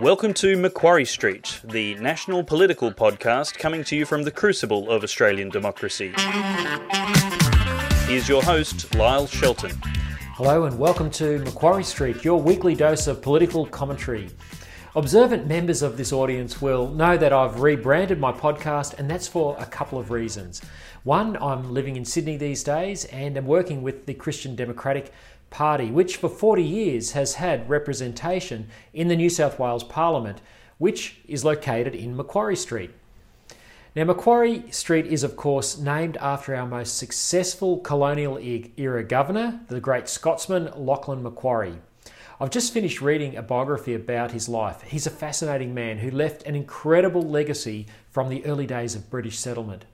Welcome to Macquarie Street, the national political podcast coming to you from the crucible of Australian democracy. Here's your host, Lyle Shelton. Hello, and welcome to Macquarie Street, your weekly dose of political commentary. Observant members of this audience will know that I've rebranded my podcast, and that's for a couple of reasons. One, I'm living in Sydney these days and am working with the Christian Democratic Party, which for 40 years has had representation in the New South Wales Parliament, which is located in Macquarie Street. Now, Macquarie Street is, of course, named after our most successful colonial era governor, the great Scotsman Lachlan Macquarie. I've just finished reading a biography about his life. He's a fascinating man who left an incredible legacy from the early days of British settlement.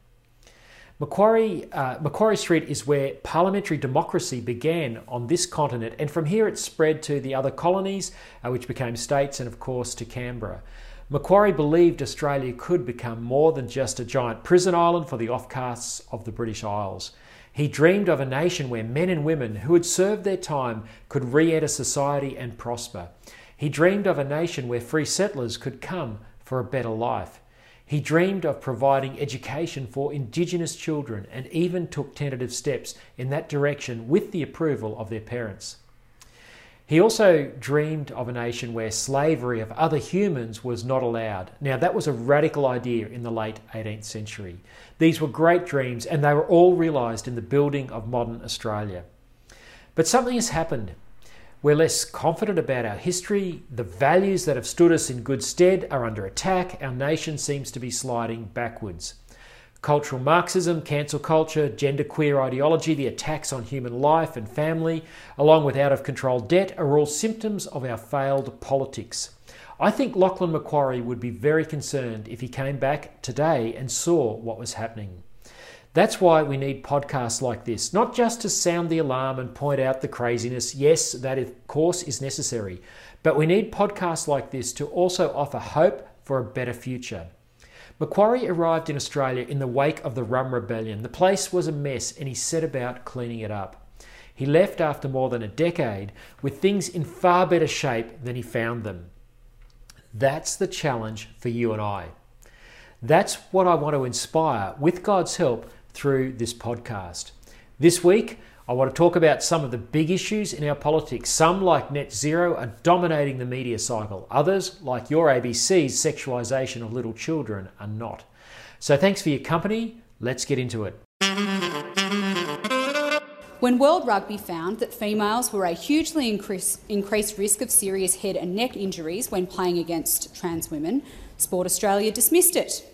Macquarie, uh, Macquarie Street is where parliamentary democracy began on this continent, and from here it spread to the other colonies, uh, which became states, and of course to Canberra. Macquarie believed Australia could become more than just a giant prison island for the offcasts of the British Isles. He dreamed of a nation where men and women who had served their time could re enter society and prosper. He dreamed of a nation where free settlers could come for a better life. He dreamed of providing education for Indigenous children and even took tentative steps in that direction with the approval of their parents. He also dreamed of a nation where slavery of other humans was not allowed. Now, that was a radical idea in the late 18th century. These were great dreams, and they were all realised in the building of modern Australia. But something has happened we're less confident about our history. The values that have stood us in good stead are under attack. Our nation seems to be sliding backwards. Cultural Marxism, cancel culture, genderqueer ideology, the attacks on human life and family, along with out of control debt, are all symptoms of our failed politics. I think Lachlan Macquarie would be very concerned if he came back today and saw what was happening. That's why we need podcasts like this, not just to sound the alarm and point out the craziness. Yes, that of course is necessary, but we need podcasts like this to also offer hope for a better future. Macquarie arrived in Australia in the wake of the Rum Rebellion. The place was a mess and he set about cleaning it up. He left after more than a decade with things in far better shape than he found them. That's the challenge for you and I. That's what I want to inspire, with God's help, through this podcast. This week, I want to talk about some of the big issues in our politics. Some, like net zero, are dominating the media cycle. Others, like your ABC's sexualisation of little children, are not. So, thanks for your company. Let's get into it. When World Rugby found that females were a hugely increase, increased risk of serious head and neck injuries when playing against trans women, Sport Australia dismissed it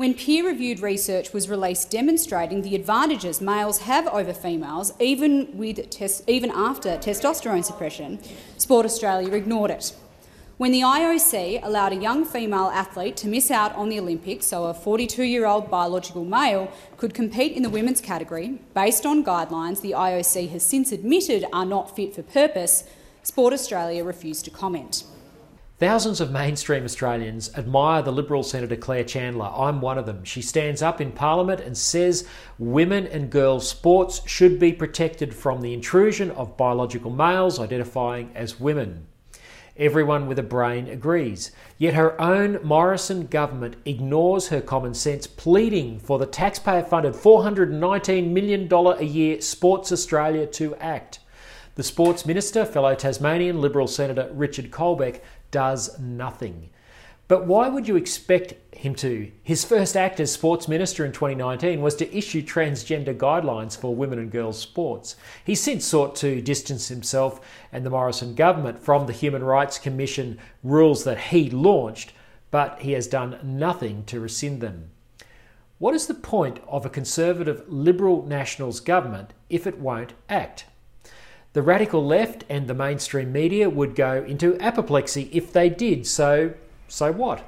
when peer reviewed research was released demonstrating the advantages males have over females, even, with tes- even after testosterone suppression, Sport Australia ignored it. When the IOC allowed a young female athlete to miss out on the Olympics so a 42 year old biological male could compete in the women's category, based on guidelines the IOC has since admitted are not fit for purpose, Sport Australia refused to comment. Thousands of mainstream Australians admire the Liberal Senator Claire Chandler. I'm one of them. She stands up in Parliament and says women and girls' sports should be protected from the intrusion of biological males identifying as women. Everyone with a brain agrees. Yet her own Morrison government ignores her common sense, pleading for the taxpayer funded $419 million a year Sports Australia to act. The Sports Minister, fellow Tasmanian Liberal Senator Richard Colbeck, does nothing. But why would you expect him to? His first act as sports minister in 2019 was to issue transgender guidelines for women and girls sports. He's since sought to distance himself and the Morrison government from the Human Rights Commission rules that he launched, but he has done nothing to rescind them. What is the point of a conservative Liberal Nationals government if it won't act? The radical left and the mainstream media would go into apoplexy if they did, so, so what?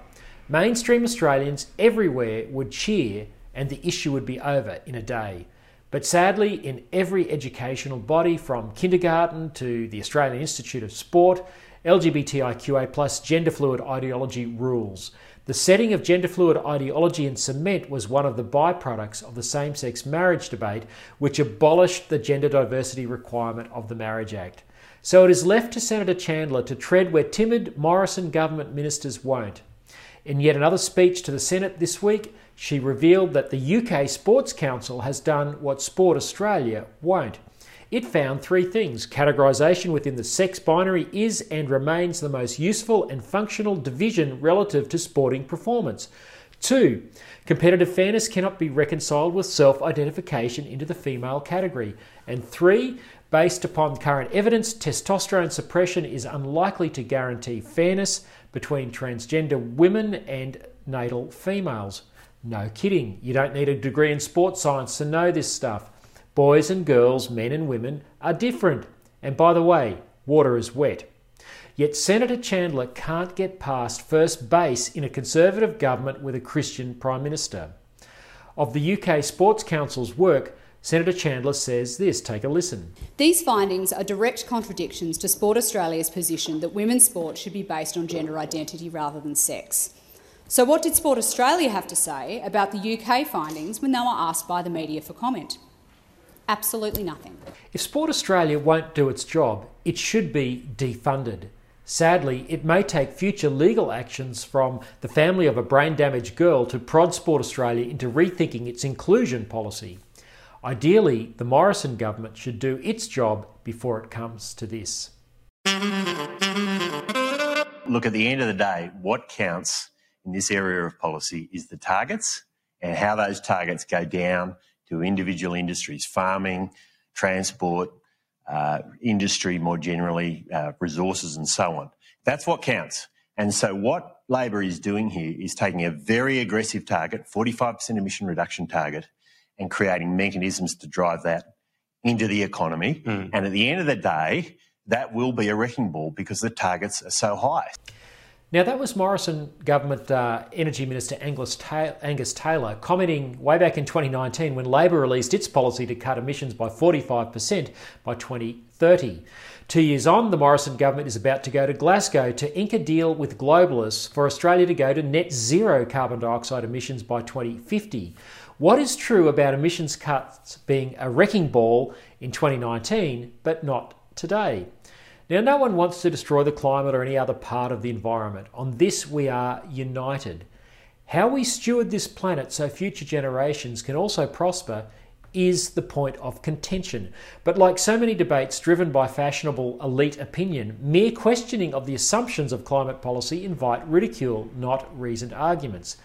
Mainstream Australians everywhere would cheer and the issue would be over in a day. But sadly, in every educational body, from kindergarten to the Australian Institute of Sport, LGBTIQA plus gender fluid ideology rules. The setting of gender fluid ideology in cement was one of the byproducts of the same sex marriage debate, which abolished the gender diversity requirement of the Marriage Act. So it is left to Senator Chandler to tread where timid Morrison government ministers won't. In yet another speech to the Senate this week, she revealed that the UK Sports Council has done what Sport Australia won't. It found three things. Categorisation within the sex binary is and remains the most useful and functional division relative to sporting performance. Two, competitive fairness cannot be reconciled with self identification into the female category. And three, based upon current evidence, testosterone suppression is unlikely to guarantee fairness between transgender women and natal females. No kidding, you don't need a degree in sports science to know this stuff. Boys and girls, men and women are different. And by the way, water is wet. Yet Senator Chandler can't get past first base in a Conservative government with a Christian Prime Minister. Of the UK Sports Council's work, Senator Chandler says this take a listen. These findings are direct contradictions to Sport Australia's position that women's sport should be based on gender identity rather than sex. So, what did Sport Australia have to say about the UK findings when they were asked by the media for comment? Absolutely nothing. If Sport Australia won't do its job, it should be defunded. Sadly, it may take future legal actions from the family of a brain damaged girl to prod Sport Australia into rethinking its inclusion policy. Ideally, the Morrison government should do its job before it comes to this. Look, at the end of the day, what counts in this area of policy is the targets and how those targets go down to individual industries, farming, transport, uh, industry more generally, uh, resources, and so on. That's what counts. And so, what Labor is doing here is taking a very aggressive target, 45% emission reduction target, and creating mechanisms to drive that into the economy. Mm. And at the end of the day, that will be a wrecking ball because the targets are so high. Now, that was Morrison government uh, Energy Minister Angus Angus Taylor commenting way back in 2019 when Labor released its policy to cut emissions by 45% by 2030. Two years on, the Morrison government is about to go to Glasgow to ink a deal with globalists for Australia to go to net zero carbon dioxide emissions by 2050. What is true about emissions cuts being a wrecking ball in 2019 but not today? Now, no one wants to destroy the climate or any other part of the environment. On this, we are united. How we steward this planet so future generations can also prosper is the point of contention. But like so many debates driven by fashionable elite opinion, mere questioning of the assumptions of climate policy invite ridicule, not reasoned arguments.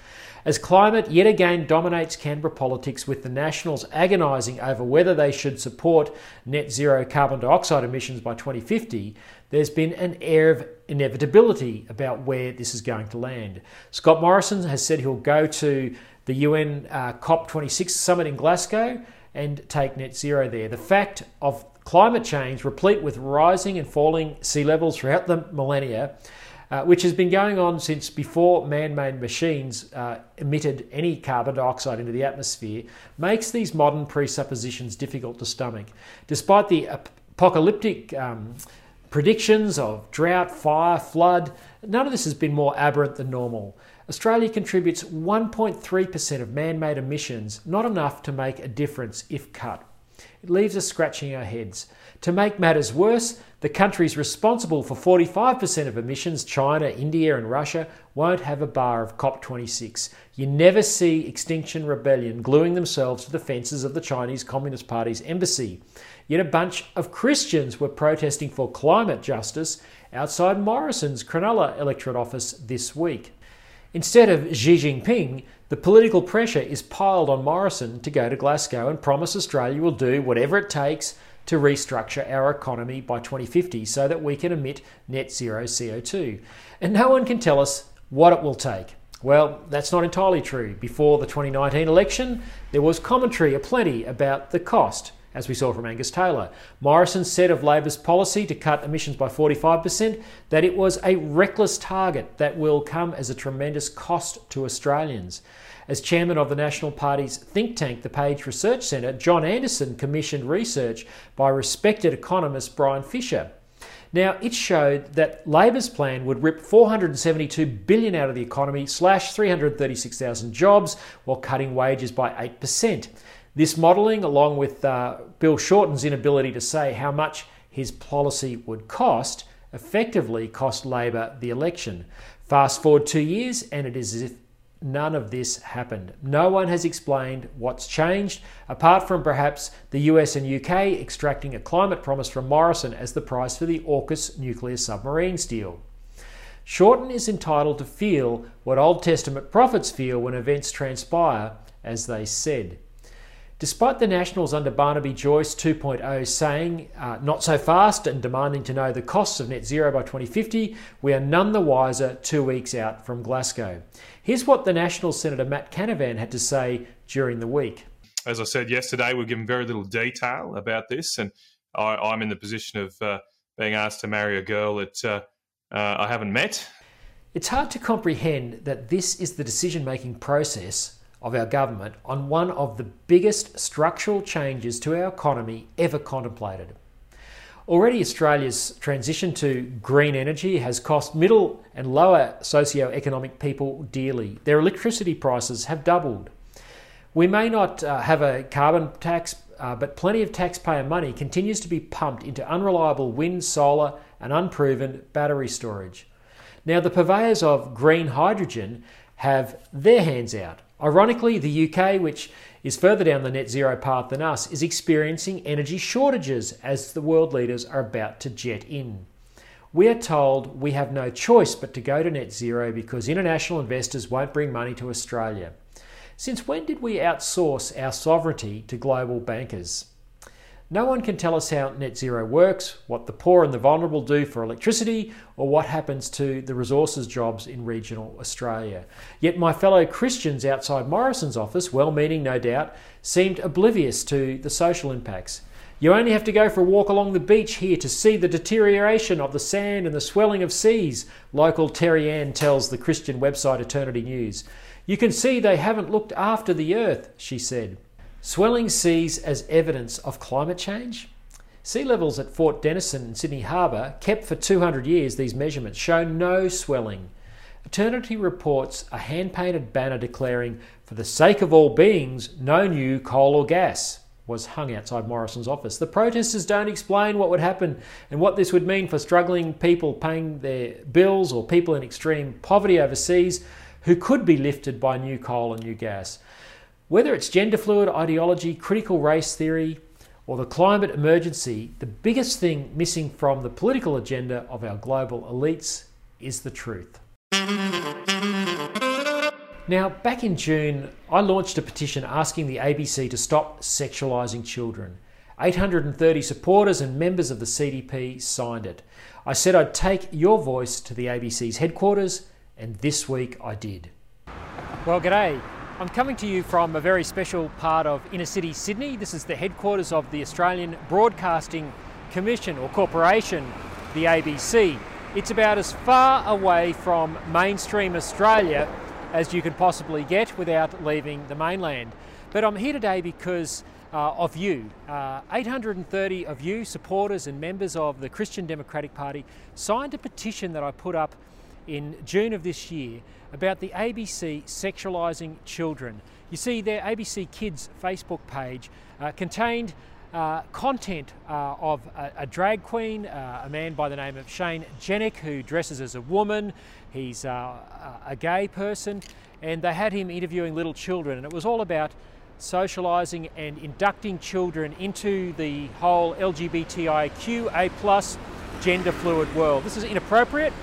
As climate yet again dominates Canberra politics, with the Nationals agonising over whether they should support net zero carbon dioxide emissions by 2050, there's been an air of inevitability about where this is going to land. Scott Morrison has said he'll go to the UN uh, COP26 summit in Glasgow and take net zero there. The fact of climate change, replete with rising and falling sea levels throughout the millennia, uh, which has been going on since before man made machines uh, emitted any carbon dioxide into the atmosphere, makes these modern presuppositions difficult to stomach. Despite the apocalyptic um, predictions of drought, fire, flood, none of this has been more aberrant than normal. Australia contributes 1.3% of man made emissions, not enough to make a difference if cut. It leaves us scratching our heads. To make matters worse, the countries responsible for 45% of emissions, China, India, and Russia, won't have a bar of COP26. You never see Extinction Rebellion gluing themselves to the fences of the Chinese Communist Party's embassy. Yet a bunch of Christians were protesting for climate justice outside Morrison's Cronulla electorate office this week. Instead of Xi Jinping, the political pressure is piled on Morrison to go to Glasgow and promise Australia will do whatever it takes to restructure our economy by 2050 so that we can emit net zero CO2. And no one can tell us what it will take. Well, that's not entirely true. Before the 2019 election, there was commentary aplenty about the cost, as we saw from Angus Taylor. Morrison said of Labor's policy to cut emissions by 45% that it was a reckless target that will come as a tremendous cost to Australians. As chairman of the National Party's think tank, the Page Research Centre, John Anderson commissioned research by respected economist Brian Fisher. Now, it showed that Labor's plan would rip 472 billion out of the economy, slash 336,000 jobs, while cutting wages by 8%. This modelling, along with uh, Bill Shorten's inability to say how much his policy would cost effectively cost Labor the election. Fast forward two years, and it is as if none of this happened. No one has explained what's changed, apart from perhaps the US and UK extracting a climate promise from Morrison as the price for the AUKUS nuclear submarines deal. Shorten is entitled to feel what Old Testament prophets feel when events transpire as they said. Despite the Nationals under Barnaby Joyce 2.0 saying uh, not so fast and demanding to know the costs of net zero by 2050, we are none the wiser two weeks out from Glasgow. Here's what the National Senator Matt Canavan had to say during the week. As I said yesterday, we're given very little detail about this, and I, am in the position of uh, being asked to marry a girl that uh, uh I haven't met. It's hard to comprehend that this is the decision making process of our government on one of the biggest structural changes to our economy ever contemplated. Already, Australia's transition to green energy has cost middle and lower socio-economic people dearly. Their electricity prices have doubled. We may not uh, have a carbon tax, uh, but plenty of taxpayer money continues to be pumped into unreliable wind, solar, and unproven battery storage. Now, the purveyors of green hydrogen have their hands out. Ironically, the UK, which is further down the net zero path than us, is experiencing energy shortages as the world leaders are about to jet in. We are told we have no choice but to go to net zero because international investors won't bring money to Australia. Since when did we outsource our sovereignty to global bankers? No one can tell us how net zero works, what the poor and the vulnerable do for electricity, or what happens to the resources jobs in regional Australia. Yet my fellow Christians outside Morrison's office, well meaning no doubt, seemed oblivious to the social impacts. You only have to go for a walk along the beach here to see the deterioration of the sand and the swelling of seas, local Terry Ann tells the Christian website Eternity News. You can see they haven't looked after the earth, she said. Swelling seas as evidence of climate change? Sea levels at Fort Denison and Sydney Harbour, kept for 200 years, these measurements show no swelling. Eternity reports a hand painted banner declaring, For the sake of all beings, no new coal or gas was hung outside Morrison's office. The protesters don't explain what would happen and what this would mean for struggling people paying their bills or people in extreme poverty overseas who could be lifted by new coal and new gas. Whether it's gender fluid ideology, critical race theory, or the climate emergency, the biggest thing missing from the political agenda of our global elites is the truth. Now, back in June, I launched a petition asking the ABC to stop sexualising children. 830 supporters and members of the CDP signed it. I said I'd take your voice to the ABC's headquarters, and this week I did. Well, g'day. I'm coming to you from a very special part of inner city Sydney. This is the headquarters of the Australian Broadcasting Commission or Corporation, the ABC. It's about as far away from mainstream Australia as you can possibly get without leaving the mainland. But I'm here today because uh, of you. Uh, 830 of you, supporters and members of the Christian Democratic Party, signed a petition that I put up in June of this year about the ABC sexualising children. You see, their ABC Kids Facebook page uh, contained uh, content uh, of a, a, drag queen, uh, a man by the name of Shane Jenek, who dresses as a woman. He's uh, a gay person, and they had him interviewing little children, and it was all about socialising and inducting children into the whole LGBTIQA plus gender fluid world. This is inappropriate,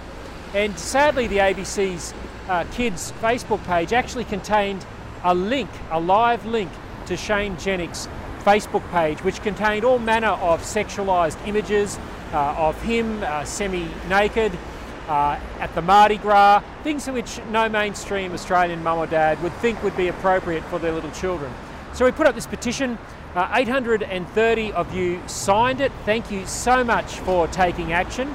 and sadly, the ABC's uh, Kids Facebook page actually contained a link, a live link to Shane Jenek's Facebook page, which contained all manner of sexualised images uh, of him uh, semi naked uh, at the Mardi Gras, things which no mainstream Australian mum or dad would think would be appropriate for their little children. So we put up this petition. Uh, 830 of you signed it. Thank you so much for taking action.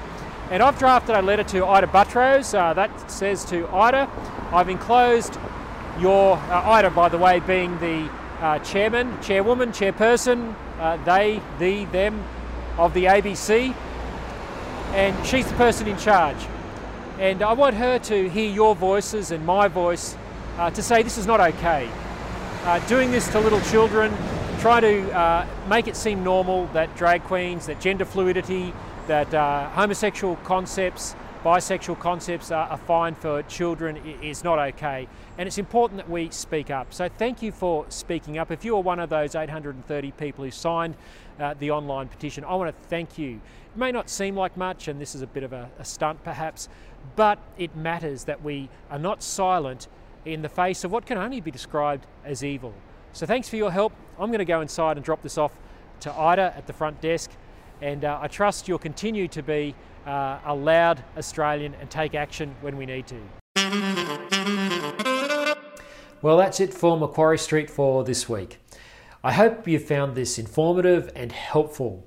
And I've drafted a letter to Ita Buttrose. Uh, that says to Ita, I've enclosed your, uh, Ita by the way being the uh, chairman, chairwoman, chairperson, uh, they, the, them of the ABC. And she's the person in charge. And I want her to hear your voices and my voice uh, to say this is not okay. Uh, doing this to little children try to make it seem normal that drag queens, that gender fluidity, that uh, homosexual concepts, bisexual concepts are, are, fine for children is not okay. And it's important that we speak up. So thank you for speaking up. If you are one of those 830 people who signed uh, the online petition, I want to thank you. It may not seem like much, and this is a bit of a, a stunt perhaps, but it matters that we are not silent in the face of what can only be described as evil. So thanks for your help. I'm going to go inside and drop this off to Ita at the front desk, and uh, I trust you'll continue to be uh, a loud Australian and take action when we need to. Well, that's it for Macquarie Street for this week. I hope you found this informative and helpful.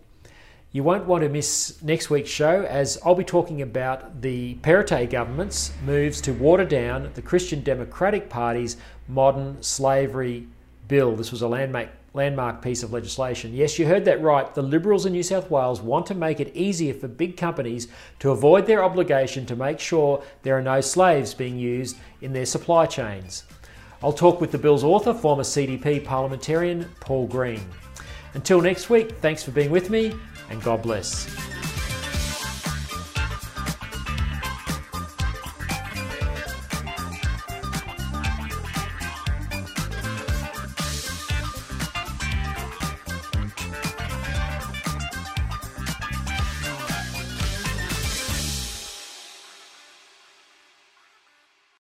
You won't want to miss next week's show as I'll be talking about the Perrottet government's moves to water down the Christian Democratic Party's modern slavery bill. This was a landmark, landmark piece of legislation. Yes, you heard that right. The Liberals in New South Wales want to make it easier for big companies to avoid their obligation to make sure there are no slaves being used in their supply chains. I'll talk with the bill's author, former CDP parliamentarian Paul Green. Until next week, thanks for being with me and God bless.